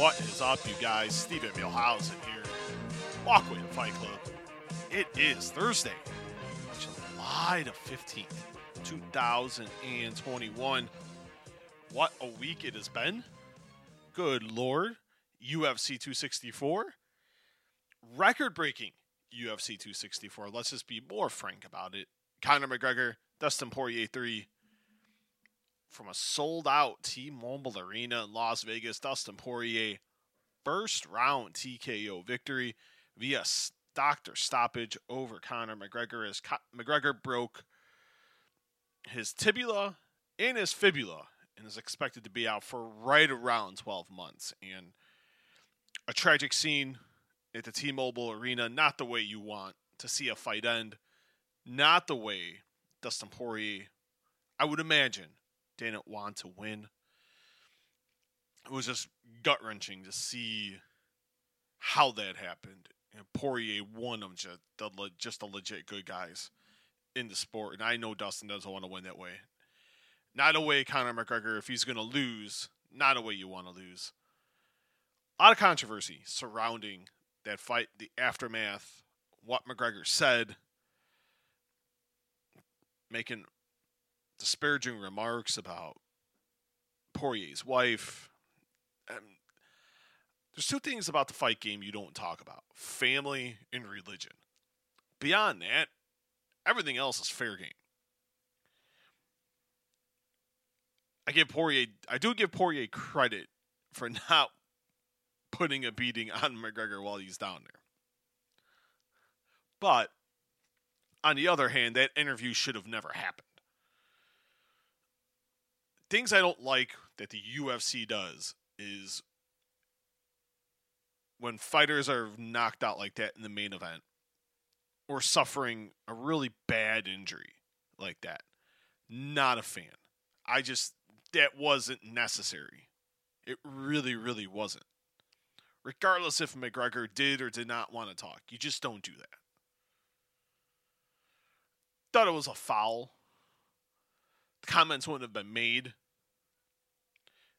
What is up, you guys? Steven Milhausen here. Walkway to Fight Club. It is Thursday, July the 15th, 2021. What a week it has been. Good Lord. UFC 264. Record breaking UFC 264. Let's just be more frank about it. Conor McGregor, Dustin Poirier 3 from a sold out T Mobile Arena in Las Vegas. Dustin Poirier, first round TKO victory via doctor stoppage over Conor McGregor as Co- McGregor broke his tibula and his fibula and is expected to be out for right around 12 months. And a tragic scene at the T Mobile Arena, not the way you want to see a fight end, not the way Dustin Poirier, I would imagine, didn't want to win. It was just gut wrenching to see how that happened. And Poirier, one of just, the, just the legit good guys in the sport. And I know Dustin doesn't want to win that way. Not a way Conor McGregor, if he's going to lose, not a way you want to lose. A lot of controversy surrounding that fight, the aftermath, what McGregor said, making disparaging remarks about Poirier's wife. Um, there's two things about the fight game you don't talk about family and religion. Beyond that, everything else is fair game. I give Poirier, I do give Poirier credit for not putting a beating on McGregor while he's down there. But on the other hand, that interview should have never happened. Things I don't like that the UFC does is when fighters are knocked out like that in the main event or suffering a really bad injury like that. Not a fan. I just, that wasn't necessary. It really, really wasn't. Regardless if McGregor did or did not want to talk, you just don't do that. Thought it was a foul. Comments wouldn't have been made.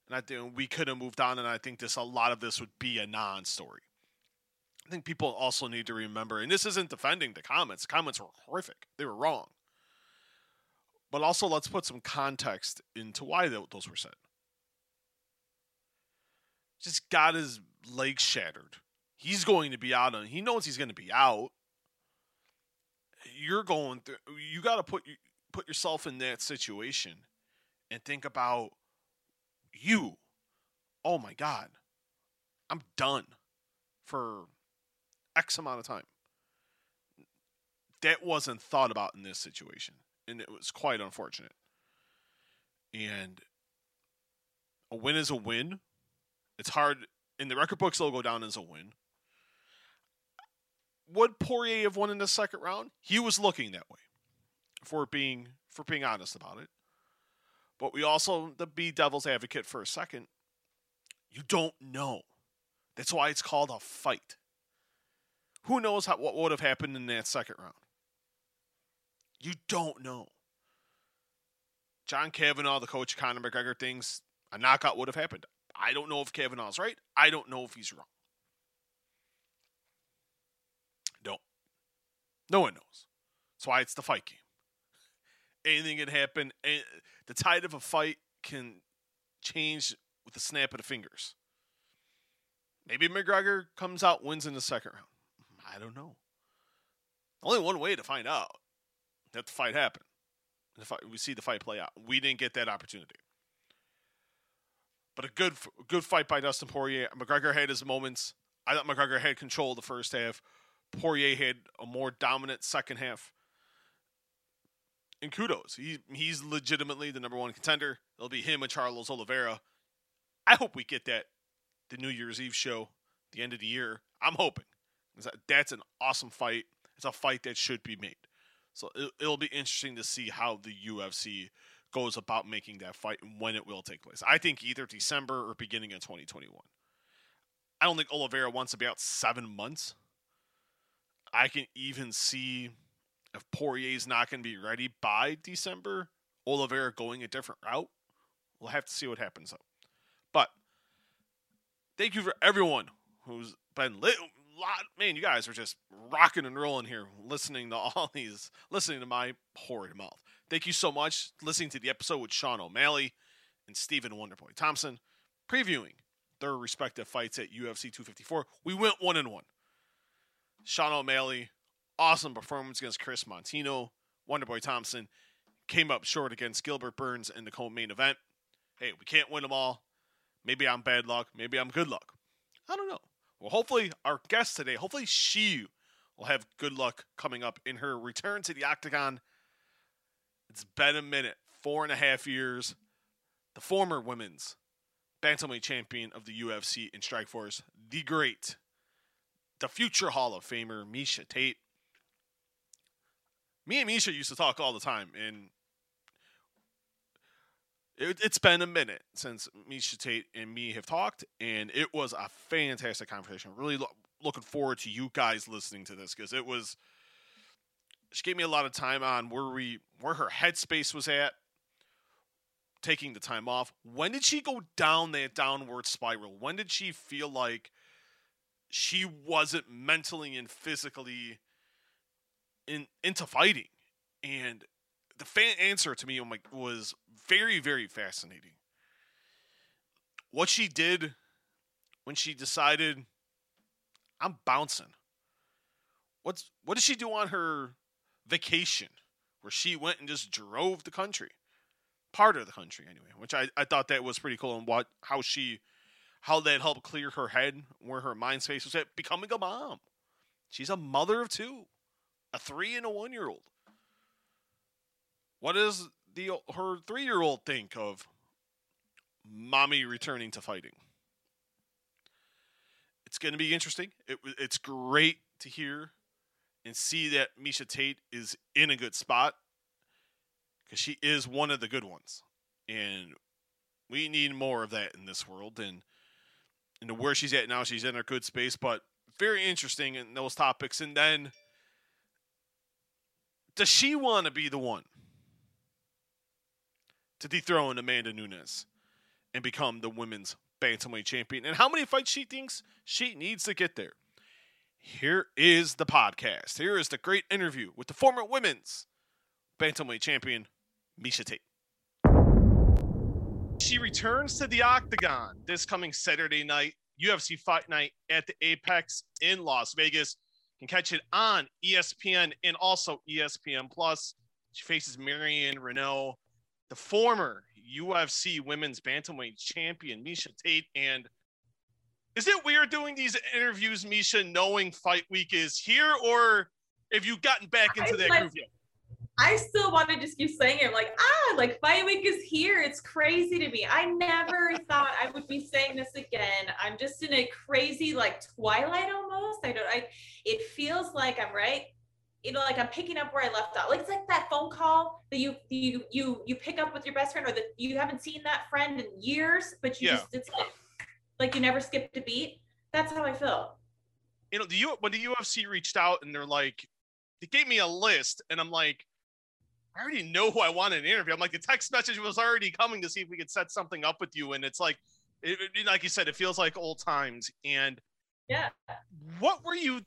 And I think we could have moved on, and I think this a lot of this would be a non-story. I think people also need to remember, and this isn't defending the comments. The comments were horrific; they were wrong. But also, let's put some context into why those were said. Just got his legs shattered. He's going to be out, he knows he's going to be out. You're going through. You got to put put yourself in that situation and think about you. Oh my God. I'm done for X amount of time. That wasn't thought about in this situation. And it was quite unfortunate. And a win is a win. It's hard. In the record books, it'll go down as a win. Would Poirier have won in the second round? He was looking that way. For being for being honest about it. But we also, the be devil's advocate for a second, you don't know. That's why it's called a fight. Who knows how, what would have happened in that second round? You don't know. John Kavanagh, the coach of Conor McGregor, thinks a knockout would have happened. I don't know if Kavanagh's right. I don't know if he's wrong. Don't. No one knows. That's why it's the fight game anything can happen. And the tide of a fight can change with the snap of the fingers. Maybe McGregor comes out, wins in the second round. I don't know. Only one way to find out. That the fight happen. The fight, we see the fight play out. We didn't get that opportunity. But a good, good fight by Dustin Poirier. McGregor had his moments. I thought McGregor had control the first half. Poirier had a more dominant second half and kudos. He he's legitimately the number one contender. It'll be him and Charles Oliveira. I hope we get that the New Year's Eve show, the end of the year. I'm hoping that's an awesome fight. It's a fight that should be made. So it, it'll be interesting to see how the UFC goes about making that fight and when it will take place. I think either December or beginning of 2021. I don't think Oliveira wants to be out seven months. I can even see if Poirier's not going to be ready by December, Oliveira going a different route. We'll have to see what happens though. But Thank you for everyone who's been lit. Lot, man, you guys are just rocking and rolling here, listening to all these, listening to my horrid mouth. Thank you so much listening to the episode with Sean O'Malley and Stephen Wonderboy Thompson, previewing their respective fights at UFC 254. We went one and one. Sean O'Malley, awesome performance against Chris Moutinho. Wonderboy Thompson came up short against Gilbert Burns in the co-main event. Hey, we can't win them all. Maybe I'm bad luck. Maybe I'm good luck. I don't know. Well, hopefully, our guest today, hopefully, she will have good luck coming up in her return to the octagon. It's been a minute, four and a half years. The former women's bantamweight champion of the UFC in Strikeforce, the great, the future Hall of Famer, Miesha Tate. Me and Miesha used to talk all the time, and it, has been a minute since Miesha Tate and me have talked, and it was a fantastic conversation. Really lo- looking forward to you guys listening to this because it was. She gave me a lot of time on where we where her headspace was at, taking the time off. When did she go down that downward spiral? When did she feel like she wasn't mentally and physically in into fighting? And the fan answer to me like, was very, very fascinating. What she did when she decided, I'm bouncing. What's what did she do on her vacation where she went and just drove the country? Part of the country anyway, which I, I thought that was pretty cool and what how she how that helped clear her head, where her mind space was at becoming a mom. She's a mother of two, a three and a one year old. What does the her three year old think of mommy returning to fighting? It's going to be interesting. It, it's great to hear and see that Miesha Tate is in a good spot because she is one of the good ones, and we need more of that in this world. And and where she's at now, she's in a good space, but very interesting in those topics. And then, does she want to be the one to dethrone Amanda Nunes and become the women's bantamweight champion. And how many fights she thinks she needs to get there. Here is the podcast. Here is the great interview with the former women's bantamweight champion, Miesha Tate. She returns to the octagon this coming Saturday night, UFC Fight Night at the Apex in Las Vegas. Can catch it on ESPN and also ESPN Plus. She faces Marion Reneau the former UFC Women's Bantamweight Champion Miesha Tate. And is it weird doing these interviews, Miesha, knowing Fight Week is here, or have you gotten back into that like, groove yet? I still want to just keep saying it, like ah, like Fight Week is here. It's crazy to me. I never thought I would be saying this again. I'm just in a crazy like twilight almost. I don't. I. It feels like I'm right you know, like I'm picking up where I left off. Like it's like that phone call that you you you you pick up with your best friend, or that you haven't seen that friend in years, but you yeah. just it's like, like you never skipped a beat. That's how I feel. You know, the U when the UFC reached out and they're like, they gave me a list, and I'm like, I already know who I want in an interview. I'm like, the text message was already coming to see if we could set something up with you, and it's like, it, like you said, it feels like old times. And yeah, what were you?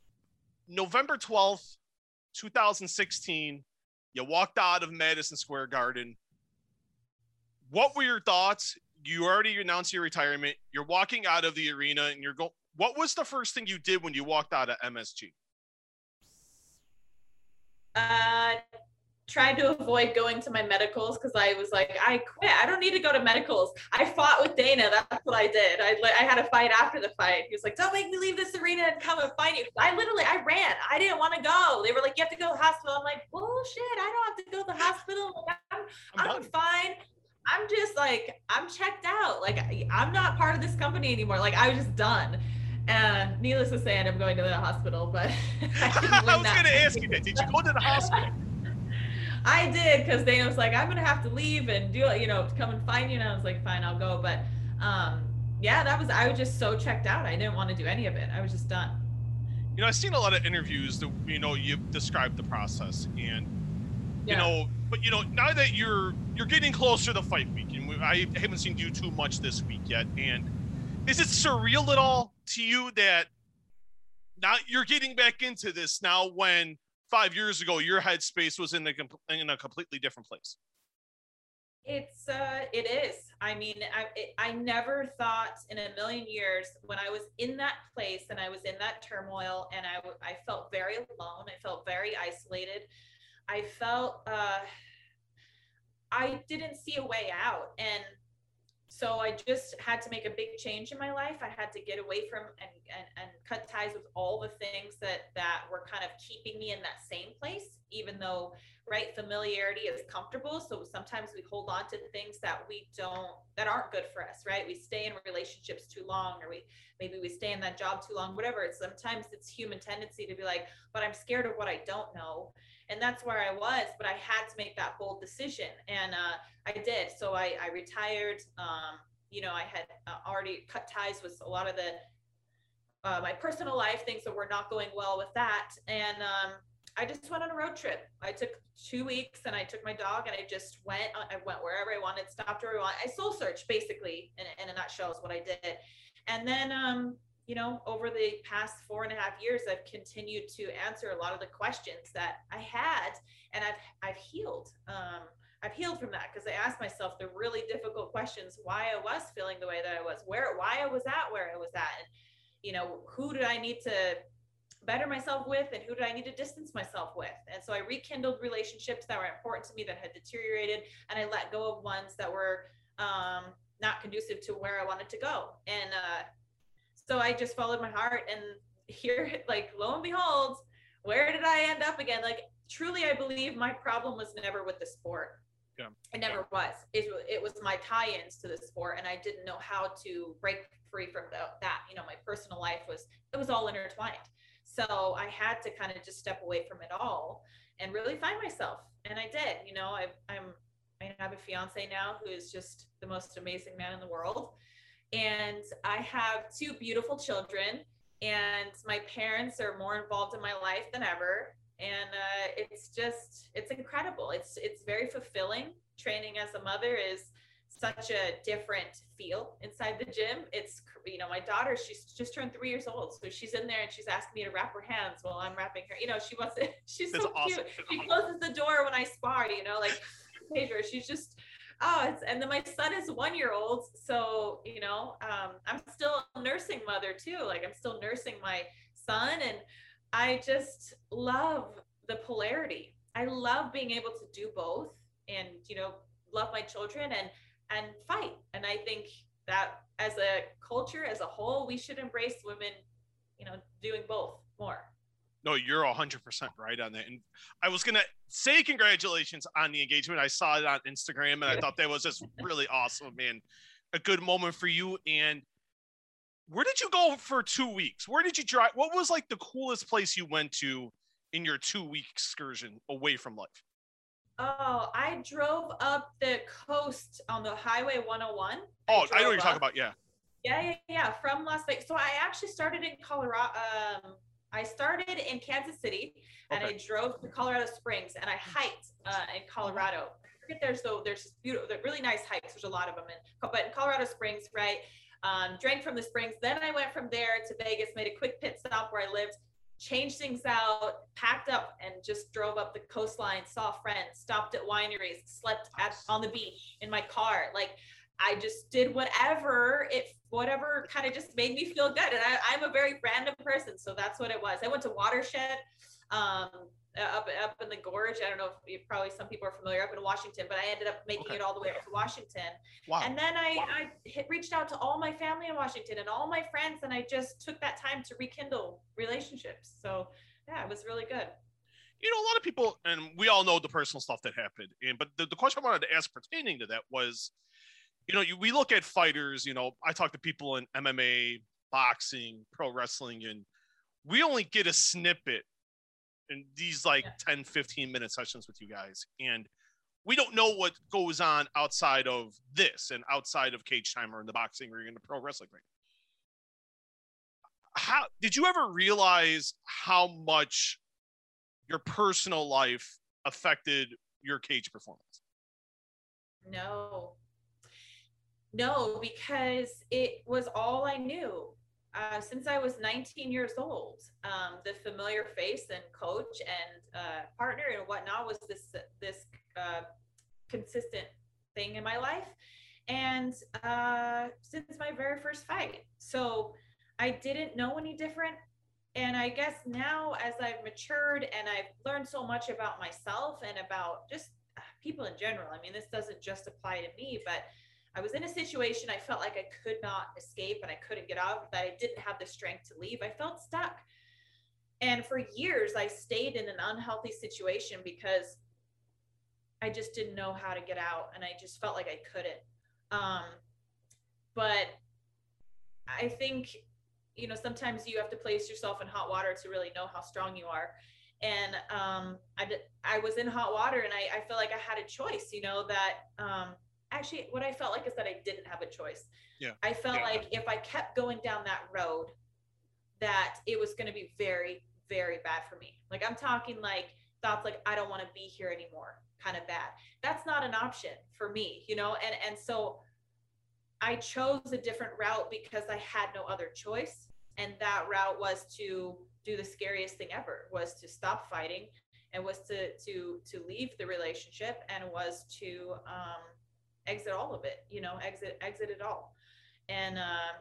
November 12th, 2016, you walked out of Madison Square Garden. What were your thoughts? You already announced your retirement. You're walking out of the arena and you're going. What was the first thing you did when you walked out of MSG? Uh, tried to avoid going to my medicals because I was like, I quit. I don't need to go to medicals. I fought with Dana. That's what I did. I, I had a fight after the fight. He was like, don't make me leave this arena and come and find you. I literally, I ran. I didn't want to go. They were like, you have to go to the hospital. I'm like, bullshit. I don't have to go to the hospital. I'm, I'm, I'm fine. I'm just like, I'm checked out. Like, I'm not part of this company anymore. Like, I was just done. And needless to say, I am going to the hospital, but I, I was going to ask you that. Did you go to the hospital? I did because Dana was like, I'm gonna have to leave and do it, you know, come and find you. And I was like, fine, I'll go. But um, yeah, that was I was just so checked out. I didn't want to do any of it. I was just done. You know, I've seen a lot of interviews that you know you've described the process, and you yeah. know, but you know, now that you're you're getting closer to fight week, and we, I haven't seen you too much this week yet, and is it surreal at all to you that now you're getting back into this now when five years ago your headspace was in a, in a completely different place? It's uh, it is. I mean, I it, I never thought in a million years when I was in that place and I was in that turmoil and I I felt very alone. I felt very isolated. I felt uh, I didn't see a way out, and so I just had to make a big change in my life. I had to get away from and, and, and cut ties with all the things that that were kind of keeping me in that same place, even though right familiarity is comfortable. So sometimes we hold on to things that we don't that aren't good for us, right? We stay in relationships too long, or we maybe we stay in that job too long, whatever. It's sometimes it's human tendency to be like, but I'm scared of what I don't know and that's where I was. But I had to make that bold decision, and uh, I did. So I, I retired. Um, you know, I had uh, already cut ties with a lot of the uh, my personal life things that were not going well with that, and um, I just went on a road trip. I took two weeks, and I took my dog, and I just went. Uh, I went wherever I wanted, stopped where I wanted. I soul searched basically, in, in a nutshell, is what I did. And then um, you know, over the past four and a half years, I've continued to answer a lot of the questions that I had, and I've I've healed. Um, I've healed from that because I asked myself the really difficult questions: why I was feeling the way that I was, where, why I was at where I was at, and you know, who did I need to better myself with, and who did I need to distance myself with? And so I rekindled relationships that were important to me that had deteriorated, and I let go of ones that were um, not conducive to where I wanted to go. And uh, so I just followed my heart and here, like, lo and behold, where did I end up again? Like, truly, I believe my problem was never with the sport. Yeah. It never was. It, it was my tie-ins to the sport, and I didn't know how to break free from the, that. You know, my personal life was it was all intertwined. So I had to kind of just step away from it all and really find myself, and I did. You know, I, I'm I have a fiance now who is just the most amazing man in the world, and I have two beautiful children, and my parents are more involved in my life than ever. And uh, it's just, it's incredible. It's it's very fulfilling. Training as a mother is such a different feel inside the gym. It's you know my daughter, she's just turned three years old, so she's in there and she's asking me to wrap her hands while I'm wrapping her. You know, she wants to. She's so awesome. cute. She closes the door when I spar. You know, like Pedro. She's just oh it's and then my son is one year old so you know um, i'm still a nursing mother too like i'm still nursing my son and i just love the polarity i love being able to do both and you know love my children and and fight and i think that as a culture as a whole we should embrace women you know doing both more no, you're 100% right on that. And I was going to say congratulations on the engagement. I saw it on Instagram and I thought that was just really awesome, man. A good moment for you. And where did you go for two weeks? Where did you drive? What was like the coolest place you went to in your two week excursion away from life? Oh, I drove up the coast on the Highway 101. Oh, I, I know what you're talking about. Yeah. Yeah, yeah, yeah. From Las Vegas. So I actually started in Colorado. Um, I started in Kansas City and okay. I drove to Colorado Springs and I hiked uh, in Colorado. I forget there's though there's beautiful, really nice hikes. There's a lot of them in, but in Colorado Springs, right? Um, drank from the springs. Then I went from there to Vegas, made a quick pit stop where I lived, changed things out, packed up, and just drove up the coastline. Saw friends, stopped at wineries, slept at on the beach in my car. Like I just did whatever it whatever kind of just made me feel good. And I, am a very random person, so that's what it was. I went to Watershed, um, Uh, up up in the gorge. I don't know if probably some people are familiar up in Washington, but I ended up making okay. it all the way up to Washington. Wow. And then I, wow. I hit, reached out to all my family in Washington and all my friends, and I just took that time to rekindle relationships. So yeah, it was really good. You know, a lot of people, and we all know the personal stuff that happened. And but the, the question I wanted to ask pertaining to that was you know, you, we look at fighters, you know, I talk to people in MMA, boxing, pro wrestling, and we only get a snippet in these like yeah. 10, 15 minute sessions with you guys. And we don't know what goes on outside of this and outside of cage time or in the boxing or in the pro wrestling ring. How did you ever realize how much your personal life affected your cage performance? No, no, because it was all I knew. Uh, since I was 19 years old, um, the familiar face and coach and uh, partner and whatnot was this this uh, consistent thing in my life, and uh, since my very first fight, so I didn't know any different. And I guess now, as I've matured and I've learned so much about myself and about just uh, people in general, I mean, this doesn't just apply to me, but I was in a situation I felt like I could not escape and I couldn't get out, that I didn't have the strength to leave. I felt stuck. And for years, I stayed in an unhealthy situation because I just didn't know how to get out and I just felt like I couldn't. Um, but I think, you know, sometimes you have to place yourself in hot water to really know how strong you are. And um, I, I was in hot water and I, I felt like I had a choice, you know, that um, actually what I felt like is that I didn't have a choice. Yeah. I felt Yeah. like if I kept going down that road, that it was going to be very, very bad for me. Like I'm talking like thoughts like I don't want to be here anymore, kind of bad. That's not an option for me, you know. And and so I chose a different route because I had no other choice, and that route was to do the scariest thing ever was to stop fighting and was to to to leave the relationship and was to um exit all of it you know exit exit it all. And uh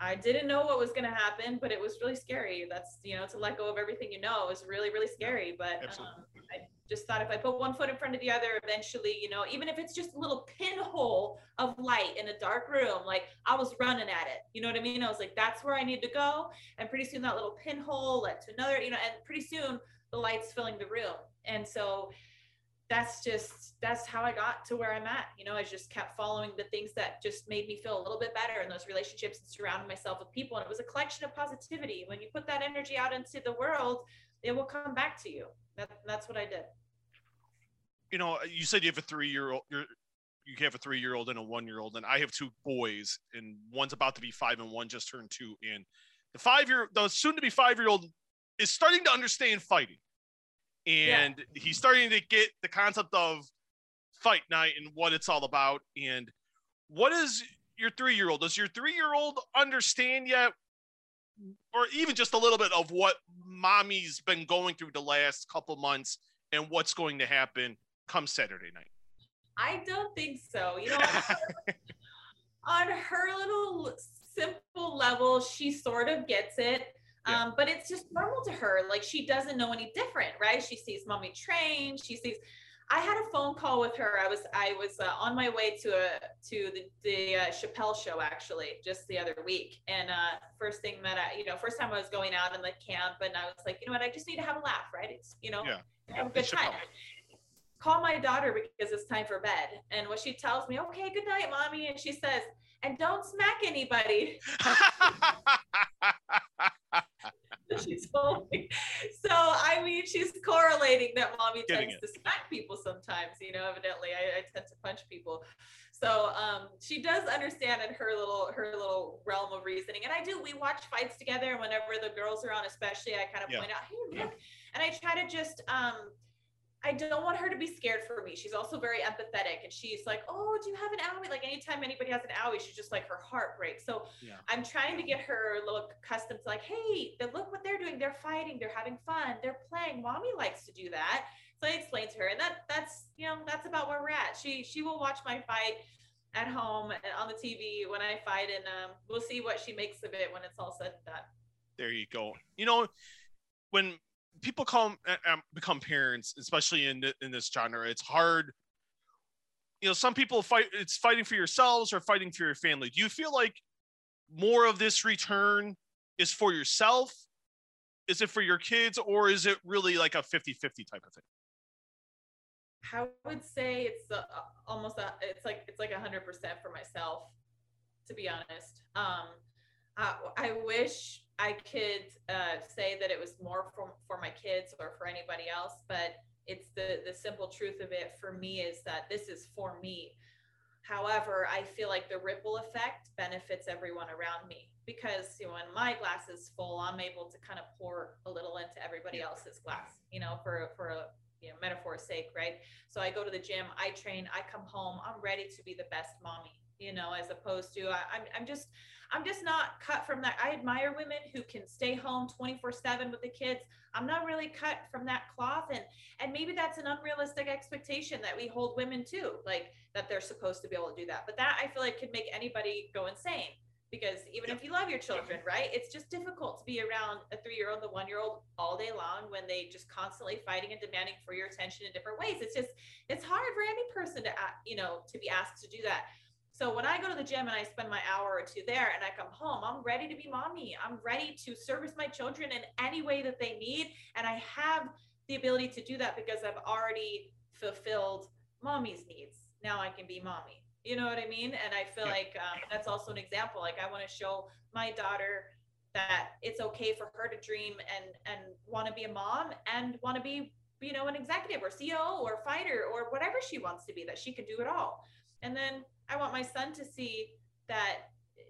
i didn't know what was going to happen but it was really scary. That's you know to let go of everything you know. Is really really scary but um, i just thought if i put one foot in front of the other eventually you know even if it's just a little pinhole of light in a dark room like i was running at it. You know what i mean? I was like that's where i need to go. And pretty soon that little pinhole led to another you know and pretty soon the lights filling the room. And so that's just that's how I got to where I'm at. You know, I just kept following the things that just made me feel a little bit better in those relationships and surrounding myself with people. And it was a collection of positivity. When you put that energy out into the world, it will come back to you. That, that's what I did. you know, uh, you said you have a three year old. You have a three year old and a one year old, and I have two boys, and one's about to be five, and one just turned two. And the five year, the soon to be five year old, is starting to understand fighting, and he's starting to get the concept of fight night and what it's all about. And what is your three year old? Does your three year old understand yet? Or even just a little bit of what mommy's been going through the last couple months and what's going to happen come Saturday night. I don't think so. You know, on her little simple level, she sort of gets it. Yeah. Um, but it's just normal to her. Like she doesn't know any different, right? She sees mommy train. She sees. I had a phone call with her. I was I was uh, on my way to a to the the uh, Chappelle show actually just the other week, and uh, first thing that I you know first time I was going out in the camp, and I was like, you know what, I just need to have a laugh, right? It's you know Yeah. have a good It's time Chappelle. call my daughter because it's time for bed. And what she tells me, okay, good night, mommy. And she says, and don't smack anybody. she told me. So I mean, she's correlating that mommy Getting tends to smack people sometimes. You know, evidently, I, I tend to punch people. So um, she does understand in her little her little realm of reasoning. And I do. We watch fights together, and whenever the girls are on, especially, I kind of Yeah. point out, hey, look. And I try to just um, I don't want her to be scared for me. She's also very empathetic and she's like, Oh, do you have an owie? Like anytime anybody has an owie, she's just like her heart breaks. So Yeah. I'm trying to get her a little accustomed to like, hey, look what they're doing. They're fighting, they're having fun, they're playing. Mommy likes to do that. So I explained to her, and that that's you know, that's about where we're at. She she will watch my fight at home and on the TV when I fight, and um, we'll see what she makes of it when it's all said and done. there you go. You know, when people come um, become parents, especially in in this genre, it's hard. You know, some people fight. It's fighting for yourselves or fighting for your family. Do you feel like more of this return is for yourself? Is it for your kids, or is it really like a 50-50 type of thing? I would say it's uh, almost a, it's like it's like hundred percent for myself, to be honest. Um, I, I wish I could uh, say that it was more for for my kids or for anybody else, but it's the the simple truth of it for me is that this is for me. However, I feel like the ripple effect benefits everyone around me because you know, when my glass is full, I'm able to kind of pour a little into everybody else's glass. You know, for for a you know metaphor's sake, right? So I go to the gym, I train, I come home, I'm ready to be the best mommy you know, as opposed to I, I'm I'm just I'm just not cut from that. I admire women who can stay home 24 7 with the kids. I'm not really cut from that cloth. And and maybe that's an unrealistic expectation that we hold women to, like that they're supposed to be able to do that. But that I feel like could make anybody go insane because even if you love your children, right? It's just difficult to be around a three year old, the one year old all day long when they just constantly fighting and demanding for your attention in different ways. It's just, it's hard for any person to, you know, to be asked to do that. So when I go to the gym and I spend my hour or two there and I come home, I'm ready to be mommy. I'm ready to service my children in any way that they need. And I have the ability to do that because I've already fulfilled mommy's needs. Now I can be mommy. You know what I mean? And I feel yeah. like um, that's also an example. Like I want to show my daughter that it's okay for her to dream and and want to be a mom and want to be you know an executive or CEO or fighter or whatever she wants to be. That she can do it all. And then I want my son to see that,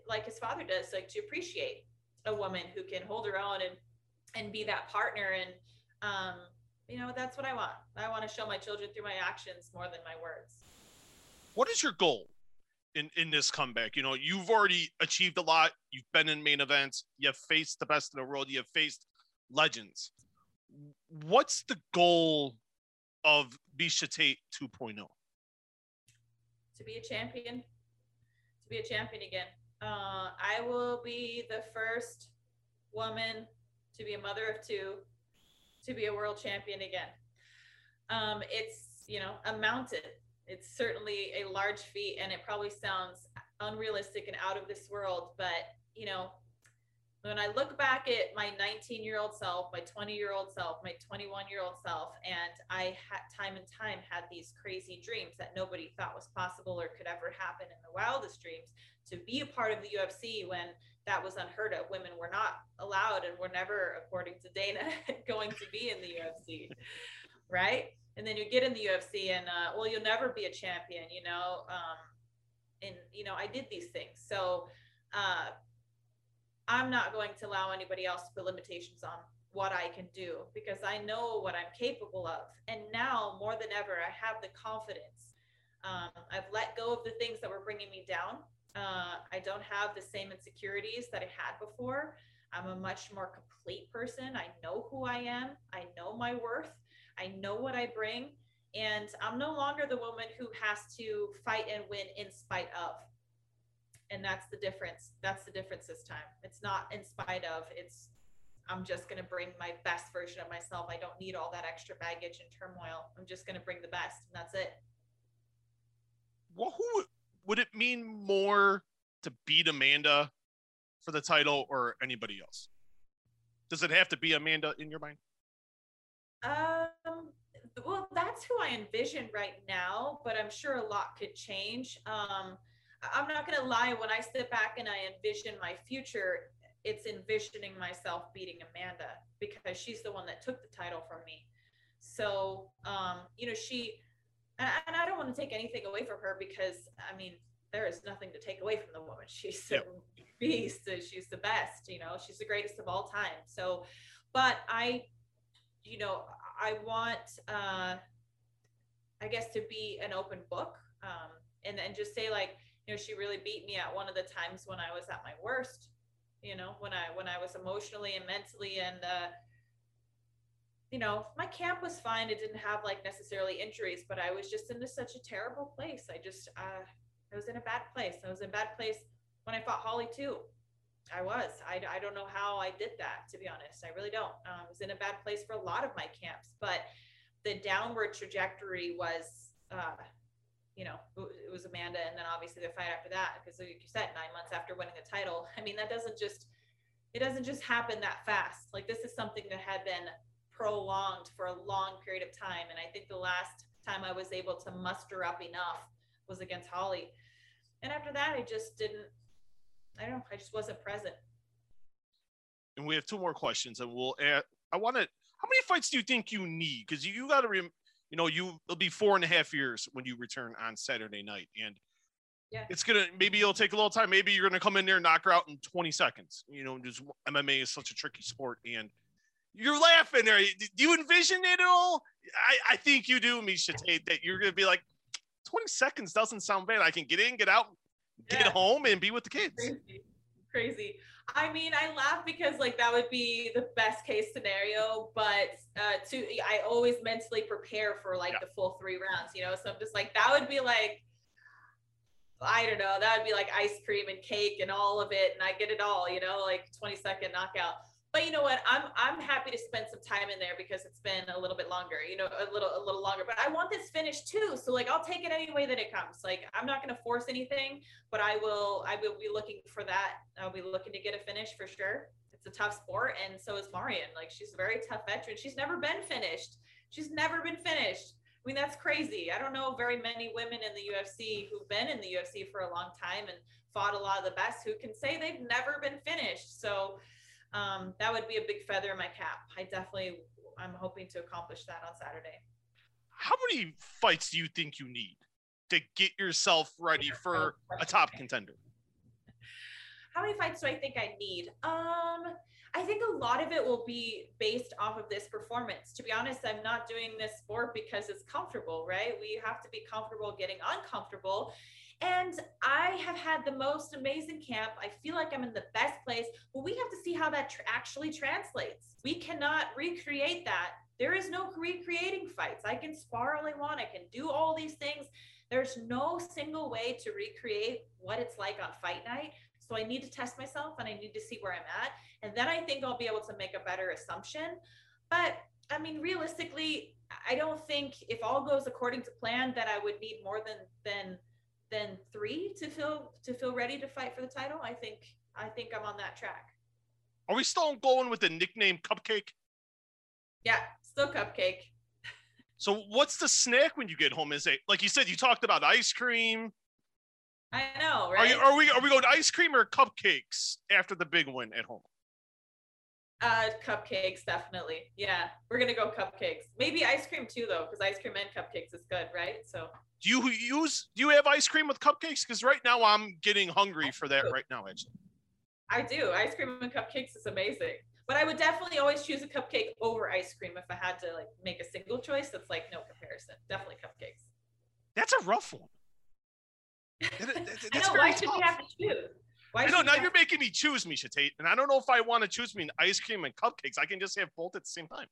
like his father does, like to appreciate a woman who can hold her own and and be that partner. And um, you know, that's what I want. I want to show my children through my actions more than my words. What is your goal in in this comeback? You know, you've already achieved a lot. You've been in main events. You've faced the best in the world. You've faced legends. What's the goal of Miesha Tate 2.0? To be a champion, to be a champion again. Uh, I will be the first woman to be a mother of two, to be a world champion again. Um, it's, you know, a mountain. It's certainly a large feat and it probably sounds unrealistic and out of this world, but, you know, when I look back at my 19 year old self, my 20 year old self, my 21 year old self, and I had time and time had these crazy dreams that nobody thought was possible or could ever happen in the wildest dreams to be a part of the UFC when that was unheard of. Women were not allowed and were never, according to Dana, going to be in the UFC. Right. And then you get in the UFC and, uh, well, you'll never be a champion, you know? Um, and, you know, I did these things. So, uh, I'm not going to allow anybody else to put limitations on what I can do because I know what I'm capable of. And now more than ever, I have the confidence. Um, I've let go of the things that were bringing me down. Uh, I don't have the same insecurities that I had before. I'm a much more complete person. I know who I am. I know my worth. I know what I bring. And I'm no longer the woman who has to fight and win in spite of and that's the difference that's the difference this time. It's not in spite of it's i'm just going to bring my best version of myself. I don't need all that extra baggage and turmoil. I'm just going to bring the best and that's it. Well who would it mean more to beat amanda for the title or anybody else? Does it have to be amanda in your mind? Um well that's who i envision right now but i'm sure a lot could change. Um I'm not going to lie. When I sit back and I envision my future, it's envisioning myself beating Amanda because she's the one that took the title from me. So, um, you know, she, and I don't want to take anything away from her because, I mean, there is nothing to take away from the woman. She's yep. a beast. She's the best, you know, she's the greatest of all time. So, but I, you know, I want, uh, I guess, to be an open book um, and, and just say, like, you know she really beat me at one of the times when i was at my worst you know when i when i was emotionally and mentally and uh you know my camp was fine. It didn't have like necessarily injuries but i was just into such a terrible place. I just uh i was in a bad place. I was in a bad place when i fought holly too. I was. I, I don't know how i did that to be honest. I really don't. Uh, i was in a bad place for a lot of my camps but the downward trajectory was uh you know, it was Amanda, and then obviously the fight after that, because like you said, nine months after winning the title. I mean, that doesn't just it doesn't just happen that fast. Like this is something that had been prolonged for a long period of time, and I think the last time I was able to muster up enough was against Holly, and after that, I just didn't. I don't know. I just wasn't present. And we have two more questions, and we'll. Add, I want to. How many fights do you think you need? Because you, you got to. Rem- you know, you it'll be four and a half years when you return on Saturday night, and yeah. it's gonna maybe it'll take a little time. Maybe you're gonna come in there and knock her out in 20 seconds. You know, just MMA is such a tricky sport, and you're laughing there. Do you envision it at all? I, I think you do, Miesha Tate, that you're gonna be like, 20 seconds doesn't sound bad. I can get in, get out, get Yeah. home and be with the kids. Crazy. I mean i laugh because like that would be the best case scenario but uh to i always mentally prepare for like Yeah. the full three rounds you know? So i'm just like that would be like i don't know that would be like ice cream and cake and all of it and i get it all you know? Like 20 second knockout but you know what i'm i'm happy to spend some time in there because it's been a little bit longer you know a little a little longer but i want this finished too so like i'll take it any way that it comes like i'm not going to force anything but I will I will be looking for that. I'll be looking to get a finish for sure. It's a tough sport, and so is Marion. Like she's a very tough veteran. She's never been finished. She's never been finished. I mean, that's crazy. I don't know very many women in the UFC who've been in the UFC for a long time and fought a lot of the best who can say they've never been finished. So um, that would be a big feather in my cap. I definitely I'm hoping to accomplish that on Saturday. How many fights do you think you need to get yourself ready for a top contender? how many fights do I think I need? Um, I think a lot of it will be based off of this performance. To be honest, I'm not doing this sport because it's comfortable, right? We have to be comfortable getting uncomfortable. And I have had the most amazing camp. I feel like I'm in the best place, but we have to see how that tr- actually translates. We cannot recreate that. There is no recreating fights. I can spar all I want, I can do all these things. There's no single way to recreate what it's like on fight night. So I need to test myself and I need to see where I'm at. And then I think I'll be able to make a better assumption. But I mean, realistically, I don't think if all goes according to plan that I would need more than than than three to feel to feel ready to fight for the title. I think I think I'm on that track. Are we still going with the nickname Cupcake? Yeah, still cupcake. So what's the snack when you get home? Is it like you said? You talked about ice cream. I know, Are you? Are we? Are we going ice cream or cupcakes after the big win at home? Uh, cupcakes, definitely. Yeah, we're gonna go cupcakes. Maybe ice cream too, though, because ice cream and cupcakes is good, right? So Do you use? Do you have ice cream with cupcakes? Because right now I'm getting hungry for that right now. Actually, I do. Ice cream and cupcakes is amazing. But I would definitely always choose a cupcake over ice cream if I had to like make a single choice. That's like no comparison. Definitely cupcakes. that's a rough one. That- that- I know. Why should we have to choose? Why I know now you're making me choose, Miesha Tate, and I don't know if I want to choose between ice cream and cupcakes. I can just have both at the same time.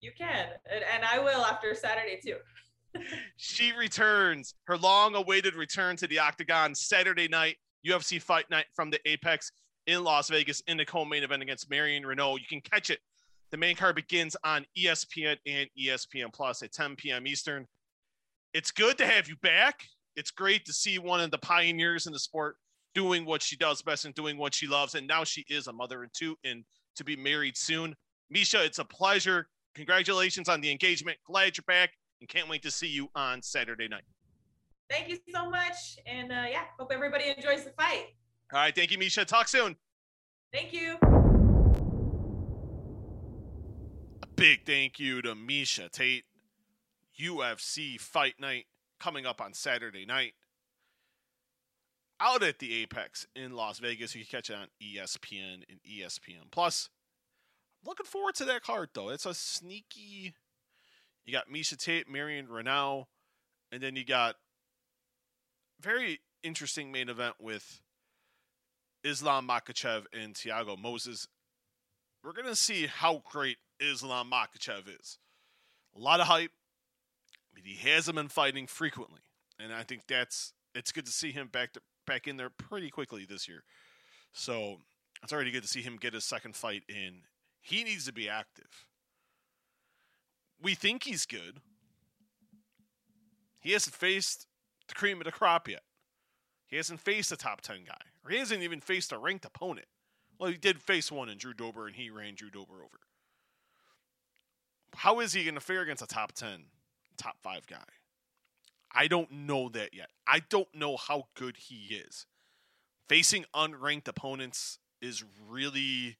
You can, and, and I will after Saturday too. She returns her long-awaited return to the octagon Saturday night UFC Fight Night from the Apex in Las Vegas in the co-main event against Marion Reneau. You can catch it. The main card begins on ESPN and ESPN Plus at 10 p.m. Eastern. It's good to have you back. It's great to see one of the pioneers in the sport doing what she does best and doing what she loves. And now she is a mother and two and to be married soon. Miesha, it's a pleasure. Congratulations on the engagement. Glad you're back and can't wait to see you on Saturday night. Thank you so much, and uh, yeah, hope everybody enjoys the fight. All right. Thank you, Miesha. Talk soon. Thank you. A big thank you to Miesha Tate. UFC Fight Night coming up on Saturday night. Out at the Apex in Las Vegas. You can catch it on ESPN and ESPN Plus. Looking forward to that card though. It's a sneaky. You got Miesha Tate, Marion Reneau, and then you got very interesting main event with Islam Makhachev and Thiago Moisés. We're gonna see how great Islam Makhachev is. A lot of hype, but he hasn't been fighting frequently, and I think that's it's good to see him back to, back in there pretty quickly this year. So it's already good to see him get his second fight in. He needs to be active. We think he's good. He hasn't faced the cream of the crop yet. He hasn't faced a top 10 guy, or he hasn't even faced a ranked opponent. Well, he did face one in Drew Dober, and he ran Drew Dober over. How is he going to fare against a top 10, top 5 guy? I don't know that yet. I don't know how good he is. Facing unranked opponents is really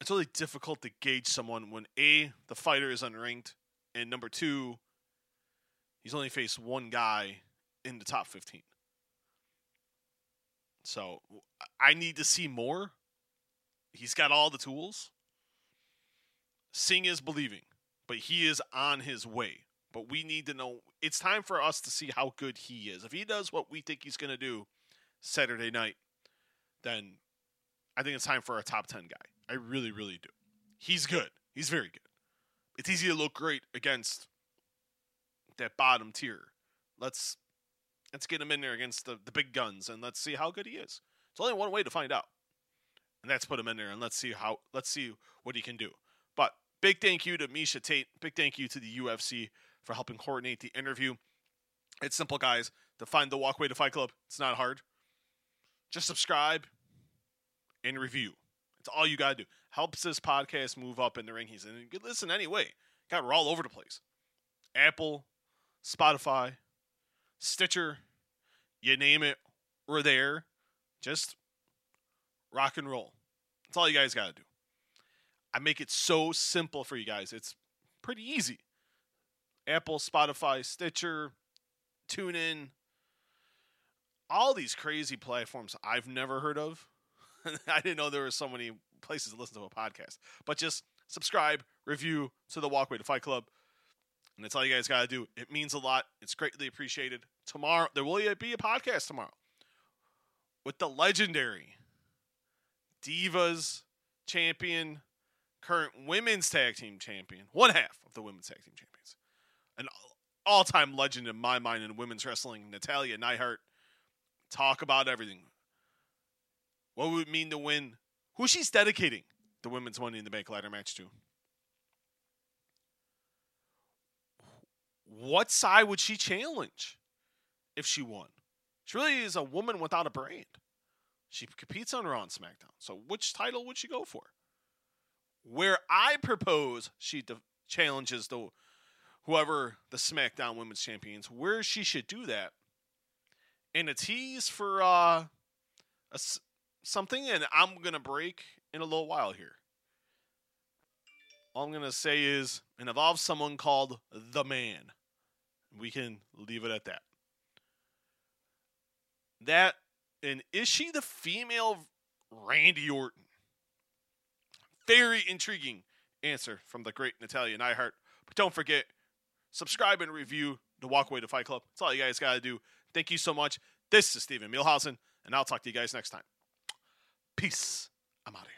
it's really difficult to gauge someone when A, the fighter is unranked, and number two, he's only faced one guy in the top 15. So I need to see more. He's got all the tools. Seeing is believing, but he is on his way. But we need to know. It's time for us to see how good he is. If he does what we think he's going to do Saturday night, then I think it's time for a top 10 guy. I really, really do. He's good. He's very good. It's easy to look great against that bottom tier. Let's let's get him in there against the, the big guns and let's see how good he is. It's only one way to find out. And that's put him in there and let's see how let's see what he can do. But big thank you to Miesha Tate. Big thank you to the UFC for helping coordinate the interview. It's simple, guys. To find the Walkway to Fight Club, it's not hard. Just subscribe and review. It's all you got to do. Helps this podcast move up in the rankings. And you can listen anyway. God, we're all over the place. Apple, Spotify, Stitcher, you name it, we're there. Just rock and roll. That's all you guys got to do. I make it so simple for you guys. It's pretty easy. Apple, Spotify, Stitcher, TuneIn, all these crazy platforms I've never heard of. I didn't know there were so many places to listen to a podcast. But just subscribe, review to the Walkway to Fight Club. And that's all you guys got to do. It means a lot. It's greatly appreciated. Tomorrow, there will be a podcast tomorrow with the legendary Divas champion, current women's tag team champion, one half of the women's tag team champions, an all time legend in my mind in women's wrestling, Natalya Neidhart. Talk about everything. What would it mean to win? Who she's dedicating the women's Money in the Bank ladder match to? What side would she challenge if she won? She really is a woman without a brand. She competes on Raw and SmackDown. So which title would she go for? Where I propose she de- challenges the whoever the SmackDown Women's Champions, where she should do that, and a tease for uh, a, something, and I'm gonna break in a little while here. All I'm gonna say is and involves someone called the Man. We can leave it at that. That and is she the female Randy Orton? Very intriguing answer from the great Natalya Neidhart. But don't forget, subscribe and review the Walkway to Fight Club. That's all you guys got to do. Thank you so much. This is Stephen Mielhausen, and I'll talk to you guys next time. Peace. I'm out of here.